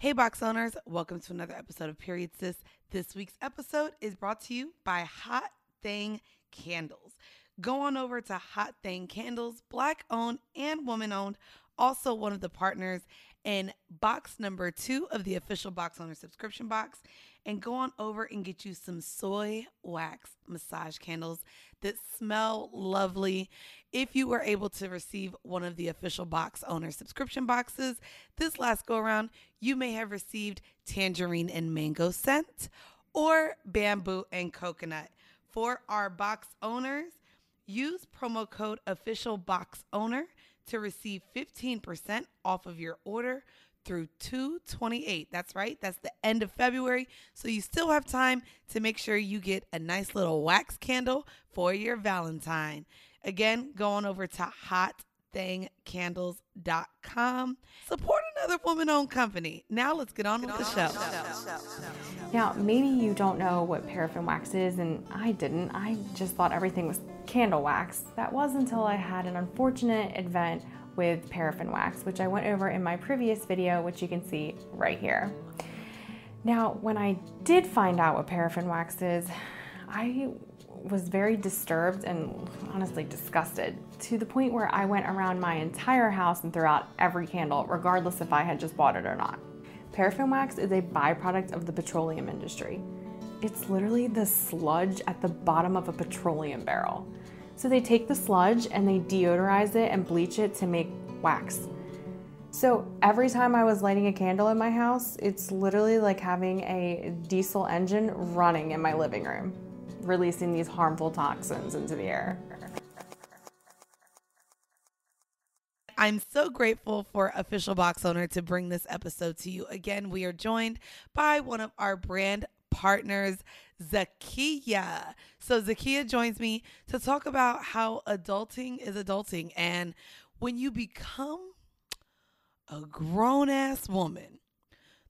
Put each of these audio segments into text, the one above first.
Hey, box owners, welcome to another episode of Period Sis. This week's episode is brought to you by Hot Thang Candles. Go on over to Hot Thang Candles, black owned and woman owned, also one of the partners in box number two of the official box owner subscription box and go on over and get you some soy wax massage candles that smell lovely. If you were able to receive one of the official box owner subscription boxes this last go around, you may have received tangerine and mango scent or bamboo and coconut. For our box owners, use promo code official box owner to receive 15% off of your order through 228. That's right. That's the end of February. So you still have time to make sure you get a nice little wax candle for your Valentine. Again, going over to hotthangcandles.com. Support another woman owned company. Now let's get on with the show. Now, maybe you don't know what paraffin wax is, and I didn't. I just thought everything was candle wax. That was until I had an unfortunate event with paraffin wax, which I went over in my previous video, which you can see right here. Now, when I did find out what paraffin wax is, I was very disturbed and honestly disgusted to the point where I went around my entire house and threw out every candle, regardless if I had just bought it or not. Paraffin wax is a byproduct of the petroleum industry. It's literally the sludge at the bottom of a petroleum barrel. So they take the sludge and they deodorize it and bleach it to make wax. So every time I was lighting a candle in my house, it's literally like having a diesel engine running in my living room, releasing these harmful toxins into the air. I'm so grateful for Official Box Owner to bring this episode to you. Again, we are joined by one of our brand partners, Zakia. So Zakia joins me to talk about how adulting is adulting. And when you become a grown ass woman,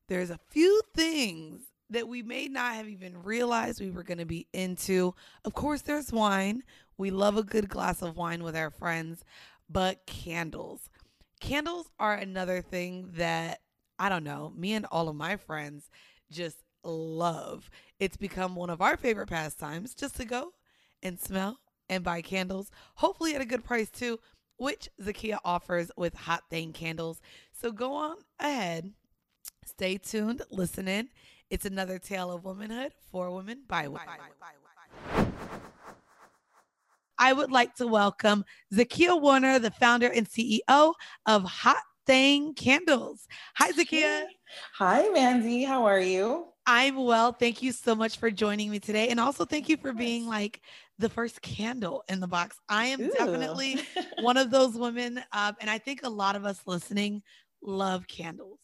there's a few things that we may not have even realized we were going to be into. Of course, there's wine. We love a good glass of wine with our friends, but candles. Candles are another thing that I don't know, me and all of my friends just love. It's become one of our favorite pastimes just to go and smell and buy candles, hopefully at a good price too, which Zakia offers with Hot Thang candles. So go on ahead, stay tuned, listen in. It's another tale of womanhood for women by women. I would like to welcome Zakia Warner, the founder and CEO of Hot Thang Candles. Hi, Zakia. Hi, Mandy. How are you? I'm well. Thank you so much for joining me today. And also thank you for being like the first candle in the box. I am Ooh. definitely one of those women. Um, and I think a lot of us listening love candles.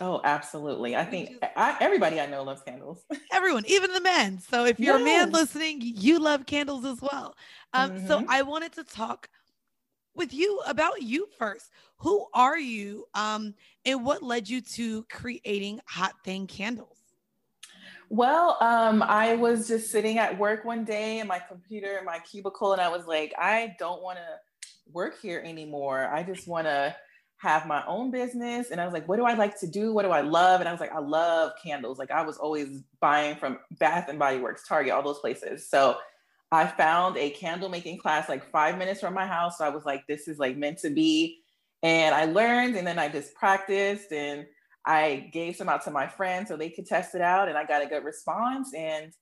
Oh, absolutely. I think I, everybody I know loves candles. Everyone, even the men. So if you're yes. a man listening, you love candles as well. Um, mm-hmm. So I wanted to talk with you about you first. Who are you? Um, and what led you to creating Hot Thang Candles? Well, um, I was just sitting at work one day in my computer in my cubicle, and I was like, I don't want to work here anymore. I just want to have my own business. And I was like, what do I like to do? What do I love? And I was like, I love candles. Like I was always buying from Bath and Body Works, Target, all those places. So I found a candle making class like five minutes from my house. So I was like, this is like meant to be. And I learned, and then I just practiced and I gave some out to my friends so they could test it out, and I got a good response. And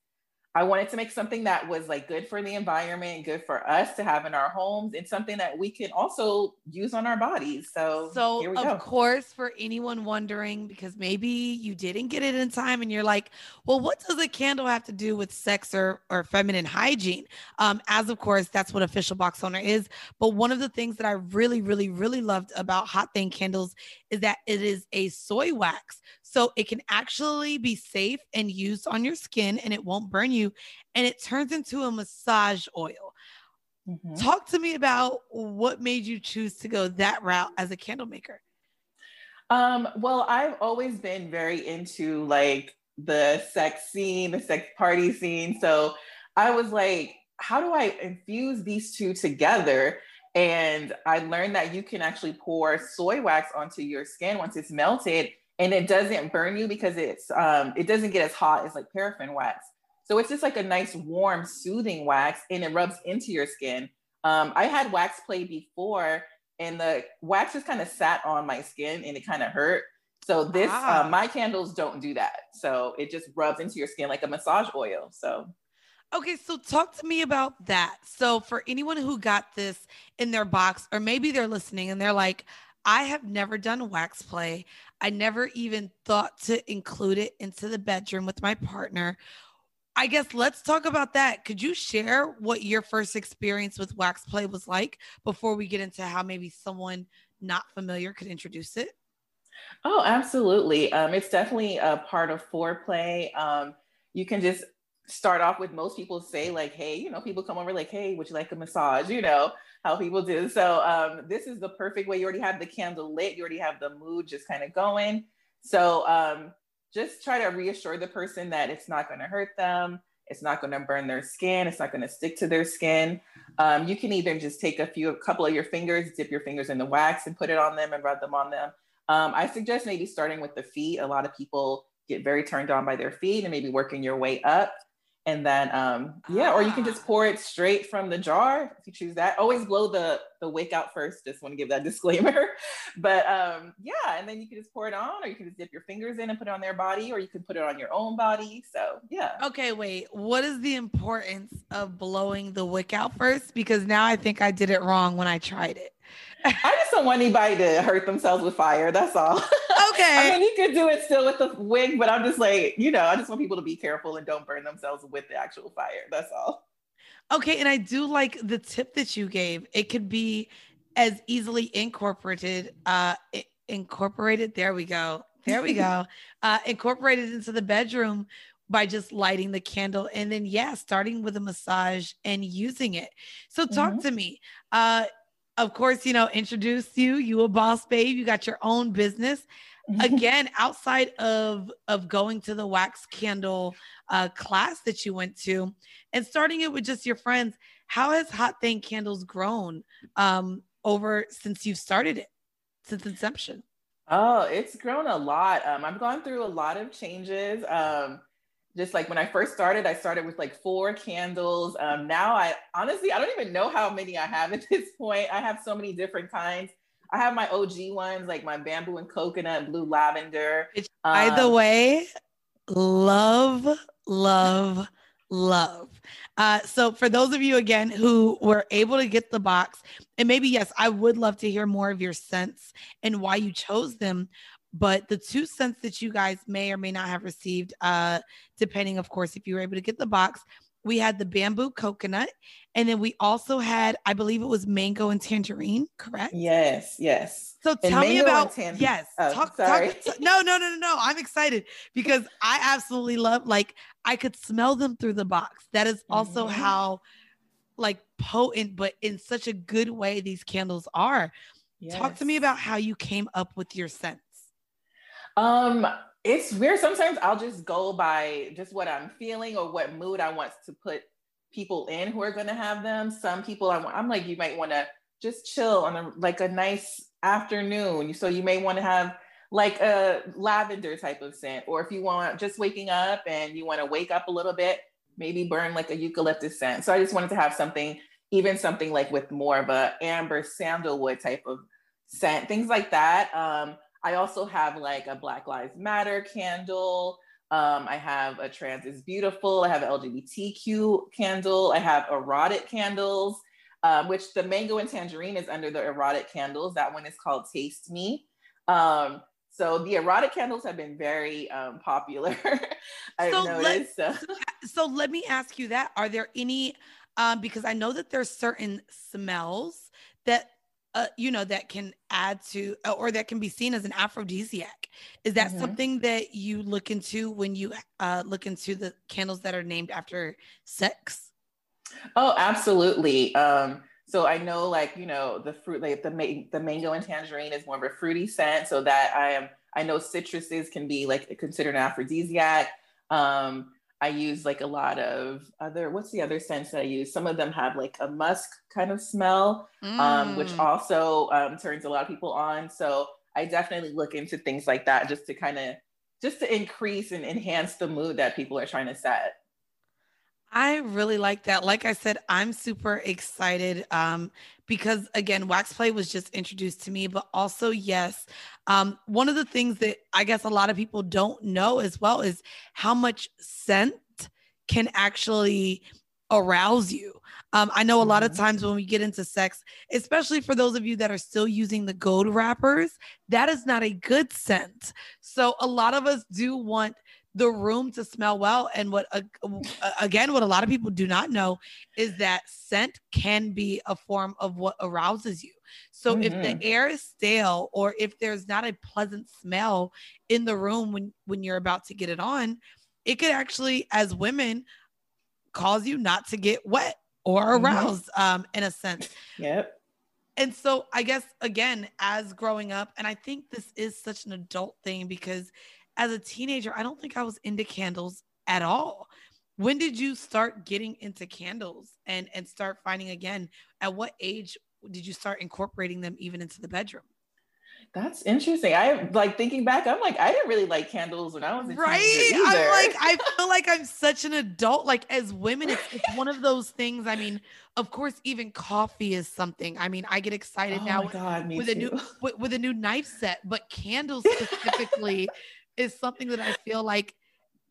I wanted to make something that was like good for the environment, good for us to have in our homes, and something that we can also use on our bodies. So, so of go. course, for anyone wondering, because maybe you didn't get it in time, and you're like, "Well, what does a candle have to do with sex or or feminine hygiene?" Um, as of course, that's what official box owner is. But one of the things that I really, really, really loved about Hot Thang candles is that it is a soy wax. So it can actually be safe and used on your skin and it won't burn you. And it turns into a massage oil. Mm-hmm. Talk to me about what made you choose to go that route as a candle maker. Um, well, I've always been very into like the sex scene, the sex party scene. So I was like, how do I infuse these two together? And I learned that you can actually pour soy wax onto your skin once it's melted and it doesn't burn you because it's um, it doesn't get as hot as like paraffin wax. So it's just like a nice warm soothing wax and it rubs into your skin. Um, I had wax play before and the wax just kind of sat on my skin and it kind of hurt. So this, ah. uh, my candles don't do that. So it just rubs into your skin like a massage oil. So. Okay, so talk to me about that. So for anyone who got this in their box, or maybe they're listening and they're like, I have never done wax play. I never even thought to include it into the bedroom with my partner. I guess let's talk about that. Could you share what your first experience with wax play was like before we get into how maybe someone not familiar could introduce it? Oh, absolutely. Um, it's definitely a part of foreplay. Um, you can just start off with most people say like, hey, you know, people come over like, hey, would you like a massage? You know how people do. So um, this is the perfect way. You already have the candle lit. You already have the mood just kind of going. So um, just try to reassure the person that it's not going to hurt them. It's not going to burn their skin. It's not going to stick to their skin. Um, you can even just take a few, a couple of your fingers, dip your fingers in the wax and put it on them and rub them on them. Um, I suggest maybe starting with the feet. A lot of people get very turned on by their feet and maybe working your way up. And then, um, yeah, or you can just pour it straight from the jar if you choose that. Always blow the, the wick out first. Just want to give that disclaimer. but um, yeah, and then you can just pour it on, or you can just dip your fingers in and put it on their body, or you can put it on your own body. So yeah. Okay, wait. What is the importance of blowing the wick out first? Because now I think I did it wrong when I tried it. I just don't want anybody to hurt themselves with fire. That's all. Okay. I mean, you could do it still with the wig, but I'm just like, you know, I just want people to be careful and don't burn themselves with the actual fire. That's all. Okay. And I do like the tip that you gave. It could be as easily incorporated, uh, incorporated. There we go. There we go. uh, incorporated into the bedroom by just lighting the candle and then yeah starting with a massage and using it so talk mm-hmm. to me uh of course, you know, introduce you. You a boss babe. You got your own business. Again, outside of of going to the wax candle uh, class that you went to, and starting it with just your friends, how has Hot Thang Candles grown um, over since you've started it, since inception? Oh, it's grown a lot. Um, I've gone through a lot of changes. Um, just like when I first started, I started with like four candles. Um, now I honestly, I don't even know how many I have at this point. I have so many different kinds. I have my OG ones, like my bamboo and coconut, blue lavender. Um, By the um, way, love, love, love. Uh, so for those of you again who were able to get the box, and maybe yes, I would love to hear more of your scents and why you chose them. But the two scents that you guys may or may not have received, uh, depending, of course, if you were able to get the box, we had the bamboo coconut, and then we also had, I believe it was mango and tangerine, correct? Yes, yes. So tell me about tan- yes. Oh, talk, sorry. Talk, no, no, no, no, no. I'm excited because I absolutely love like I could smell them through the box. That is also mm-hmm. how like potent, but in such a good way these candles are. Yes. Talk to me about how you came up with your scent. Um, it's weird. Sometimes I'll just go by just what I'm feeling or what mood I want to put people in who are going to have them. Some people I want, I'm like, you might want to just chill on a, like a nice afternoon. So you may want to have like a lavender type of scent, or if you want just waking up and you want to wake up a little bit, maybe burn like a eucalyptus scent. So I just wanted to have something, even something like with more of a amber sandalwood type of scent, things like that. Um, I also have like a Black Lives Matter candle. Um, I have a trans is beautiful. I have an LGBTQ candle. I have erotic candles, um, which the mango and tangerine is under the erotic candles. That one is called Taste Me. Um, so the erotic candles have been very um, popular. I've so noticed. Let, so. so let me ask you that: Are there any? Um, because I know that there's certain smells that uh, you know, that can add to uh, or that can be seen as an aphrodisiac. Is that mm-hmm. something that you look into when you uh, look into the candles that are named after sex? Oh, absolutely. Um, so I know, like you know, the fruit, like the ma- the mango and tangerine is more of a fruity scent. So that I am, I know citruses can be like considered an aphrodisiac. Um, I use like a lot of other, what's the other scents that I use? Some of them have like a musk kind of smell, mm. um, which mm. also um, turns a lot of people on. So I definitely look into things like that just to kind of just to increase and enhance the mood that people are trying to set. I really like that. Like I said, I'm super excited um, because again, wax play was just introduced to me, but also, yes, um, one of the things that I guess a lot of people don't know as well is how much scent can actually arouse you. Um, I know a lot of mm-hmm. times when we get into sex, especially for those of you that are still using the gold wrappers, that is not a good scent. So a lot of us do want the room to smell well. And what, uh, again, what a lot of people do not know is that scent can be a form of what arouses you. So mm-hmm. if the mm-hmm. air is stale or if there's not a pleasant smell in the room when, when you're about to get it on, it could actually, as women, cause you not to get wet or mm-hmm. aroused mm-hmm. um, in a sense. Yep. And so I guess again, as growing up, and I think this is such an adult thing because as a teenager, I don't think I was into candles at all. When did you start getting into candles and and start finding again? At what age did you start incorporating them even into the bedroom? That's interesting. I like thinking back. I'm like, I didn't really like candles when I was a right. I'm like, I feel like I'm such an adult. Like as women, it's, it's, one of those things. I mean, of course, even coffee is something. I mean, I get excited oh now God, with, a new with, with, a new knife set, but candles specifically is something that I feel like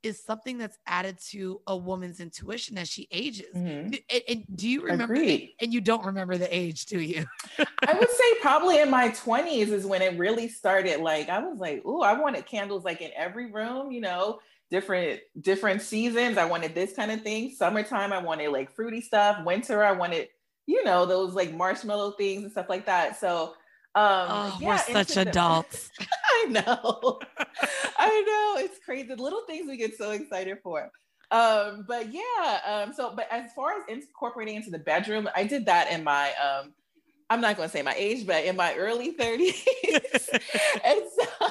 is something that's added to a woman's intuition as she ages. Mm-hmm. And, and, do you remember? And you don't remember the age, do you? I would say probably in my 20s is when it really started. Like I was like, oh, I wanted candles like in every room, you know, different different seasons. I wanted this kind of thing. Summertime, I wanted like fruity stuff. Winter, I wanted, you know, those like marshmallow things and stuff like that. So oh, yeah, we're such adults. I know. I know. It's crazy. The little things we get so excited for. Um, but yeah, um, so but as far as incorporating into the bedroom, I did that in my um, I'm not gonna say my age, but in my early 30s. and so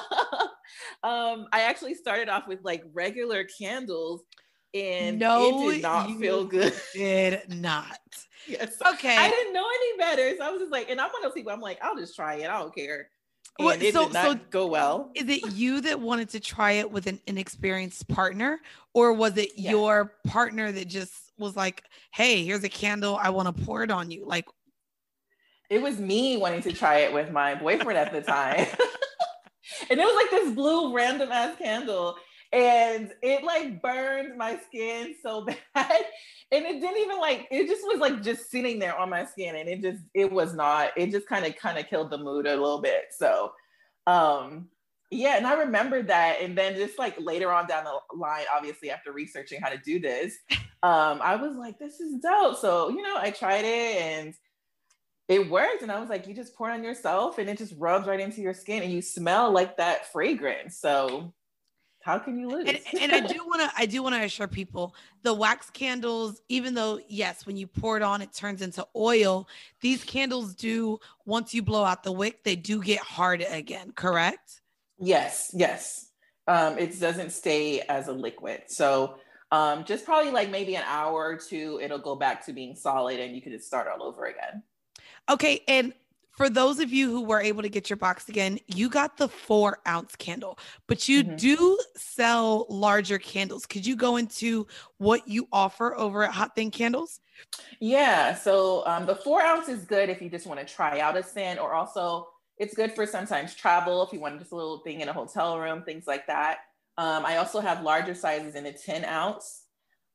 um, I actually started off with like regular candles and no, it did not feel good. Did not. Yes. Okay. I didn't know any better. So I was just like, and I'm one of those people, I'm like, I'll just try it. I don't care. And well, it so, did not so go well. Is it you that wanted to try it with an inexperienced partner, or was it yeah. your partner that just was like, "Hey, here's a candle. I want to pour it on you"? Like, it was me wanting to try it with my boyfriend at the time, and it was like this blue random ass candle, and it like burned my skin so bad. And it didn't even like it just was like just sitting there on my skin and it just it was not it just kind of kind of killed the mood a little bit. So um yeah and i remember that and then just like later on down the line obviously after researching how to do this um i was like this is dope. So you know i tried it and it worked and i was like you just pour it on yourself and it just rubs right into your skin and you smell like that fragrance. So how can you lose? And, and I do want to, I do want to assure people the wax candles, even though yes, when you pour it on, it turns into oil. These candles do, once you blow out the wick, they do get hard again. Correct? Yes, yes. Um, it doesn't stay as a liquid. So um, just probably like maybe an hour or two, it'll go back to being solid, and you can just start all over again. Okay, and for those of you who were able to get your box again, you got the four ounce candle, but you mm-hmm. do sell larger candles. Could you go into what you offer over at Hot Thang Candles? Yeah, so um, the four ounce is good if you just want to try out a scent, or also it's good for sometimes travel if you want just a little thing in a hotel room, things like that. Um, I also have larger sizes in a 10 ounce.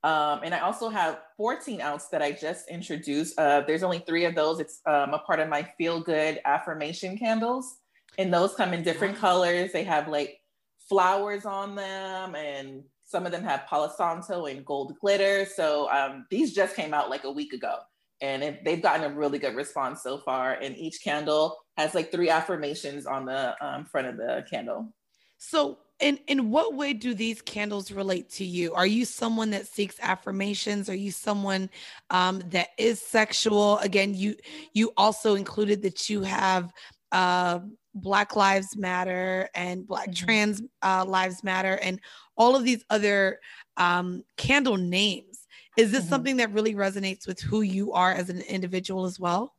Um, and I also have 14 ounce that I just introduced. Uh, there's only three of those. It's um, a part of my feel good affirmation candles. And those come in different colors. They have like flowers on them, and some of them have Palo Santo and gold glitter. So um, these just came out like a week ago. And it, they've gotten a really good response so far. And each candle has like three affirmations on the um, front of the candle. So in in what way do these candles relate to you are you someone that seeks affirmations are you someone um, that is sexual again you you also included that you have uh, black lives matter and black mm-hmm. trans uh, lives matter and all of these other um, candle names is this mm-hmm. something that really resonates with who you are as an individual as well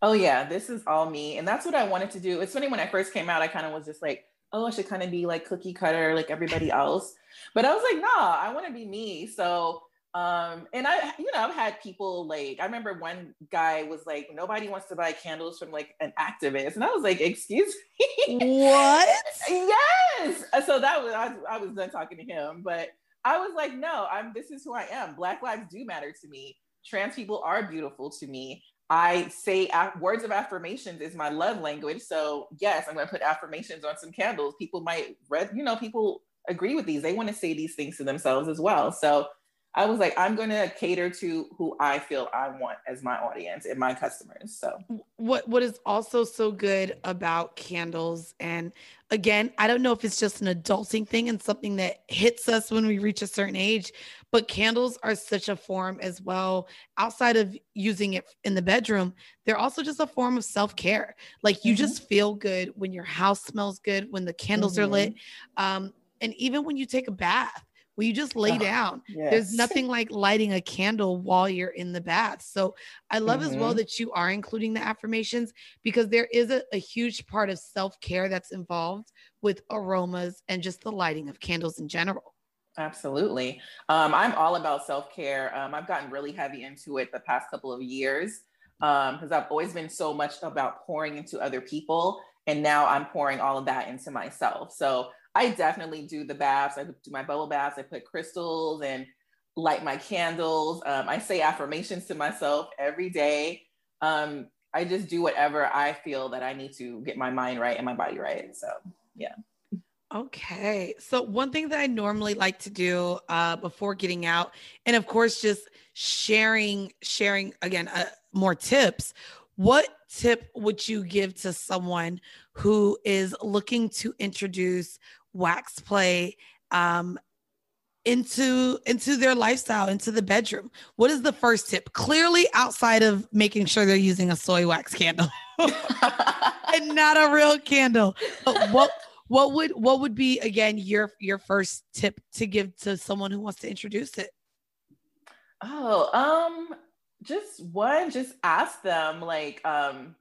Oh yeah, this is all me. And that's what I wanted to do. It's funny when I first came out, I kind of was just like, oh, I should kind of be like cookie cutter like everybody else. But I was like, nah, I want to be me. So um, and I, you know, I've had people like, I remember one guy was like, nobody wants to buy candles from like an activist. And I was like, excuse me. What? yes. So that was, I, I was done talking to him, but I was like, no, I'm, this is who I am. Black lives do matter to me. Trans people are beautiful to me. I say words of affirmations is my love language. So yes, I'm going to put affirmations on some candles. People might read, you know, people agree with these. They want to say these things to themselves as well. So I was like, I'm going to cater to who I feel I want as my audience and my customers. So what what is also so good about candles and again, I don't know if it's just an adulting thing and something that hits us when we reach a certain age, but candles are such a form as well outside of using it in the bedroom. They're also just a form of self-care. Like you mm-hmm. just feel good when your house smells good, when the candles mm-hmm. are lit. Mm-hmm. Um and even when you take a bath where you just lay oh, down. Yes. There's nothing like lighting a candle while you're in the bath. So I love mm-hmm. as well mm-hmm. that you are including the affirmations because there is a, a huge part of self care that's involved with aromas and just the lighting of candles in general. Absolutely. Um, I'm all about self care. Um, I've gotten really heavy into it the past couple of years because um, I've always been so much about pouring into other people. And now I'm pouring all of that into myself. So I definitely do the baths. I do my bubble baths. I put crystals and light my candles. Um, I say affirmations to myself every day. Um, I just do whatever I feel that I need to get my mind right and my body right. So, yeah. Okay. So, one thing that I normally like to do uh, before getting out, and of course, just sharing, sharing again, uh, more tips. What tip would you give to someone who is looking to introduce wax play um, into into their lifestyle into the bedroom? What is the first tip? Clearly outside of making sure they're using a soy wax candle and not a real candle. But what what would what would be again your your first tip to give to someone who wants to introduce it? Oh um just one just ask them like um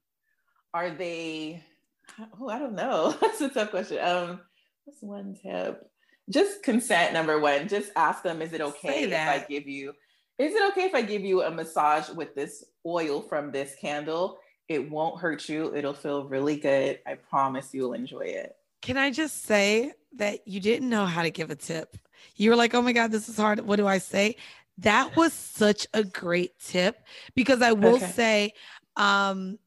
are they oh i don't know that's a tough question um What's one tip? Just consent, number one. Just ask them, is it okay if I give you, is it okay if I give you a massage with this oil from this candle? It won't hurt you. It'll feel really good. I promise you'll enjoy it. Can I just say that you didn't know how to give a tip? You were like, oh my God, this is hard. What do I say? That was such a great tip because I will okay. say, um,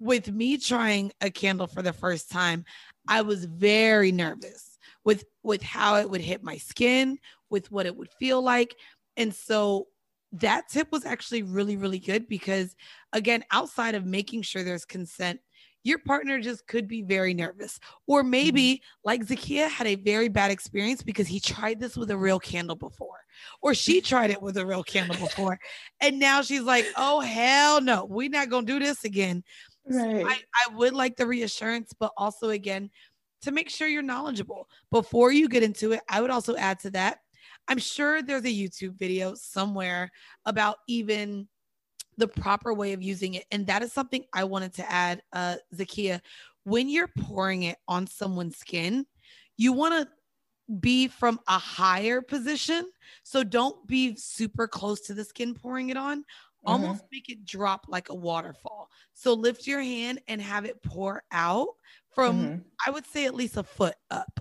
with me trying a candle for the first time, I was very nervous with with how it would hit my skin, with what it would feel like. And so that tip was actually really really good because again, outside of making sure there's consent, your partner just could be very nervous. Or maybe, mm-hmm. like Zakia had a very bad experience because he tried this with a real candle before, or she tried it with a real candle before. and now she's like, oh, hell no, we're not going to do this again. Right. I, I would like the reassurance, but also again, to make sure you're knowledgeable before you get into it. I would also add to that. I'm sure there's a YouTube video somewhere about even the proper way of using it. And that is something I wanted to add, uh, Zakia. When you're pouring it on someone's skin, you want to be from a higher position. So don't be super close to the skin pouring it on almost mm-hmm. make it drop like a waterfall. So lift your hand and have it pour out from mm-hmm. I would say at least a foot up.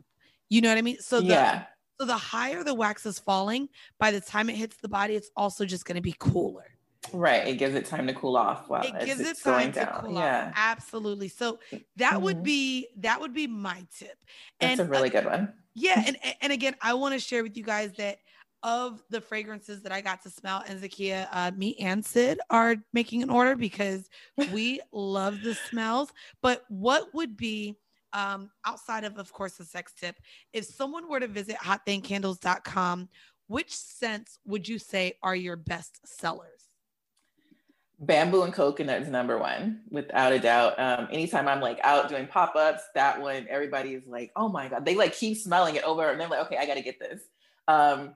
You know what I mean? So the, yeah. So the higher the wax is falling, by the time it hits the body, it's also just going to be cooler. Right. It gives it time to cool off while it gives it time to down. cool yeah. off. Absolutely. So that mm-hmm. would be that would be my tip. That's and, a really good one. Yeah. And and again, I want to share with you guys that of the fragrances that I got to smell and Zakia, uh, me and Sid are making an order because we love the smells. But what would be um, outside of, of course, the sex tip, if someone were to visit hotthangcandles.com, which scents would you say are your best sellers? Bamboo and coconut is number one, without a doubt. Um, anytime I'm like out doing pop ups, that one, everybody is like, oh my God. They like keep smelling it over and they're like, okay, I got to get this. Um,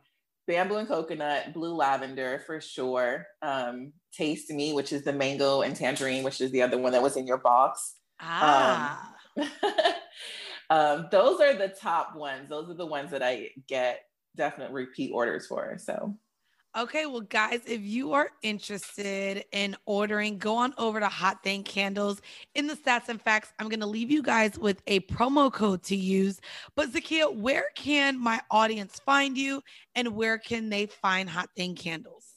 bamboo and coconut, blue lavender for sure. Um, Taste Me, which is the mango and tangerine, which is the other one that was in your box. Ah. Um, um, those are the top ones. Those are the ones that I get definite repeat orders for. So Okay, well, guys, if you are interested in ordering, go on over to Hot Thang Candles. In the stats and facts, I'm going to leave you guys with a promo code to use. But Zakia, where can my audience find you and where can they find Hot Thang Candles?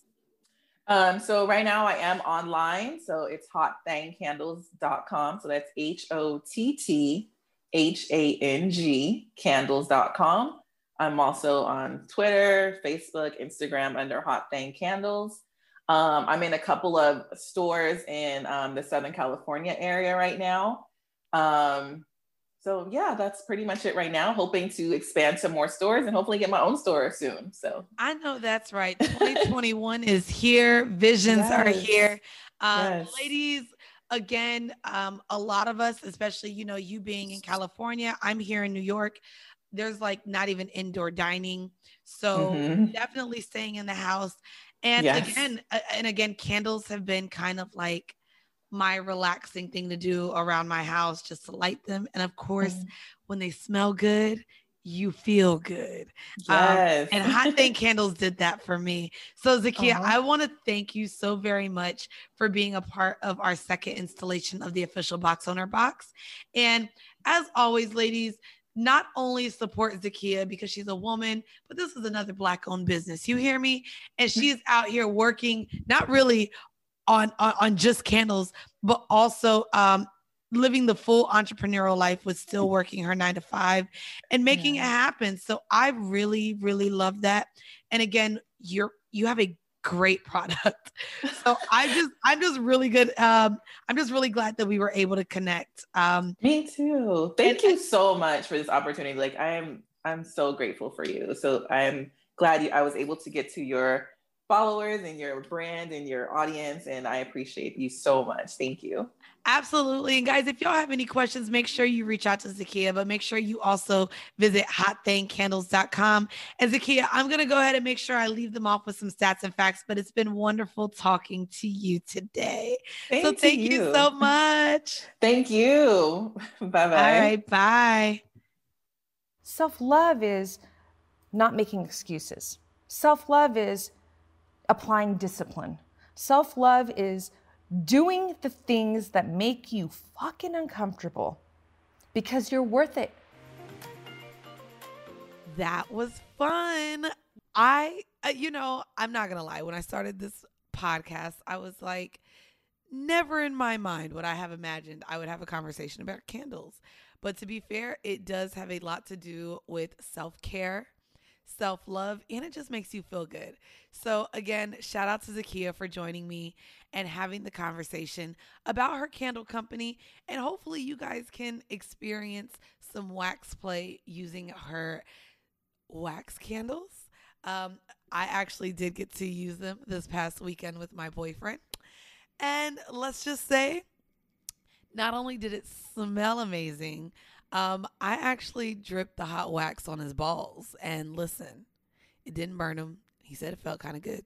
Um, so right now I am online. So it's hotthangcandles.com. So that's H O T T H A N G candles.com. I'm also on Twitter, Facebook, Instagram under Hot Thang Candles. Um, I'm in a couple of stores in um, the Southern California area right now. Um, so yeah, that's pretty much it right now. Hoping to expand to more stores and hopefully get my own store soon. So I know that's right. 2021 is here. Visions yes. are here. Um, yes. Ladies, again, um, a lot of us, especially you know you being in California, I'm here in New York there's like not even indoor dining. So mm-hmm. definitely staying in the house. And yes. again, and again, candles have been kind of like my relaxing thing to do around my house, just to light them. And of course, mm. when they smell good, you feel good. Um, yes. Um, and Hot Thang Candles did that for me. So, Zakia, uh-huh. I want to thank you so very much for being a part of our second installation of the official box owner box. And as always, ladies, not only support Zakia because she's a woman, but this is another black owned business. You hear me? And mm-hmm. she's out here working, not really on, on, on just candles, but also um, living the full entrepreneurial life with still working her nine to five and making yeah. it happen. So I really, really love that. And again, you're you have a great product. So I just I'm just really good. Um, I'm just really glad that we were able to connect. Um, Me too. Thank and, you so much for this opportunity. Like I am I'm so grateful for you. So I'm glad you, I was able to get to your followers and your brand and your audience. And I appreciate you so much. Thank you. Absolutely. And guys, if y'all have any questions, make sure you reach out to Zakia, but make sure you also visit hotthangcandles.com. And Zakia, I'm going to go ahead and make sure I leave them off with some stats and facts, but it's been wonderful talking to you today. Thank so thank you. you so much. Thank you. Bye bye. All right. Bye. Self love is not making excuses. Self love is applying discipline. Self love is doing the things that make you fucking uncomfortable because you're worth it. That was fun. I, uh, you know, I'm not going to lie. When I started this podcast, I was like, never in my mind would I have imagined I would have a conversation about candles. But to be fair, it does have a lot to do with self care self love, and it just makes you feel good. So, again, shout out to Zakia for joining me and having the conversation about her candle company. And hopefully, you guys can experience some wax play using her wax candles. Um, I actually did get to use them this past weekend with my boyfriend. And let's just say, not only did it smell amazing, um, I actually dripped the hot wax on his balls, and listen, it didn't burn him. He said it felt kind of good.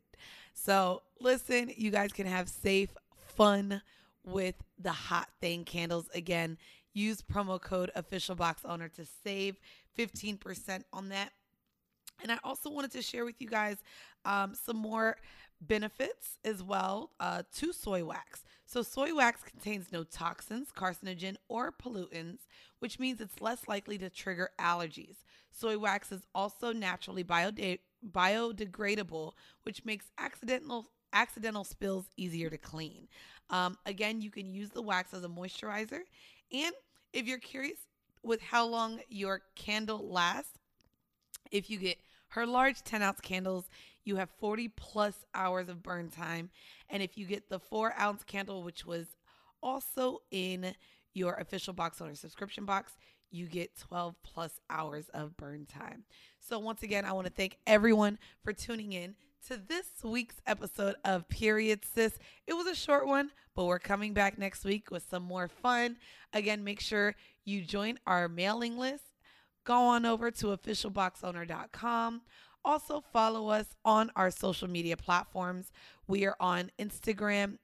So listen, you guys can have safe fun with the Hot Thang candles. Again, use promo code official box owner to save 15% on that. And I also wanted to share with you guys um, some more benefits as well uh, to soy wax. So, soy wax contains no toxins, carcinogen, or pollutants, which means it's less likely to trigger allergies. Soy wax is also naturally biode- biodegradable, which makes accidental accidental spills easier to clean. Um, again, you can use the wax as a moisturizer. And if you're curious with how long your candle lasts, if you get her large 10 ounce candles, you have 40 plus hours of burn time. And if you get the four ounce candle, which was also in your official box owner subscription box, you get 12 plus hours of burn time. So, once again, I want to thank everyone for tuning in to this week's episode of Period Sis. It was a short one, but we're coming back next week with some more fun. Again, make sure you join our mailing list. Go on over to officialboxowner.com also follow us on our social media platforms. We are on Instagram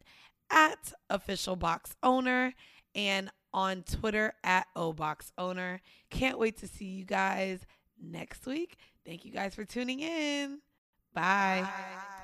at official box owner and on Twitter at obox owner. Can't wait to see you guys next week. Thank you guys for tuning in. Bye. Bye.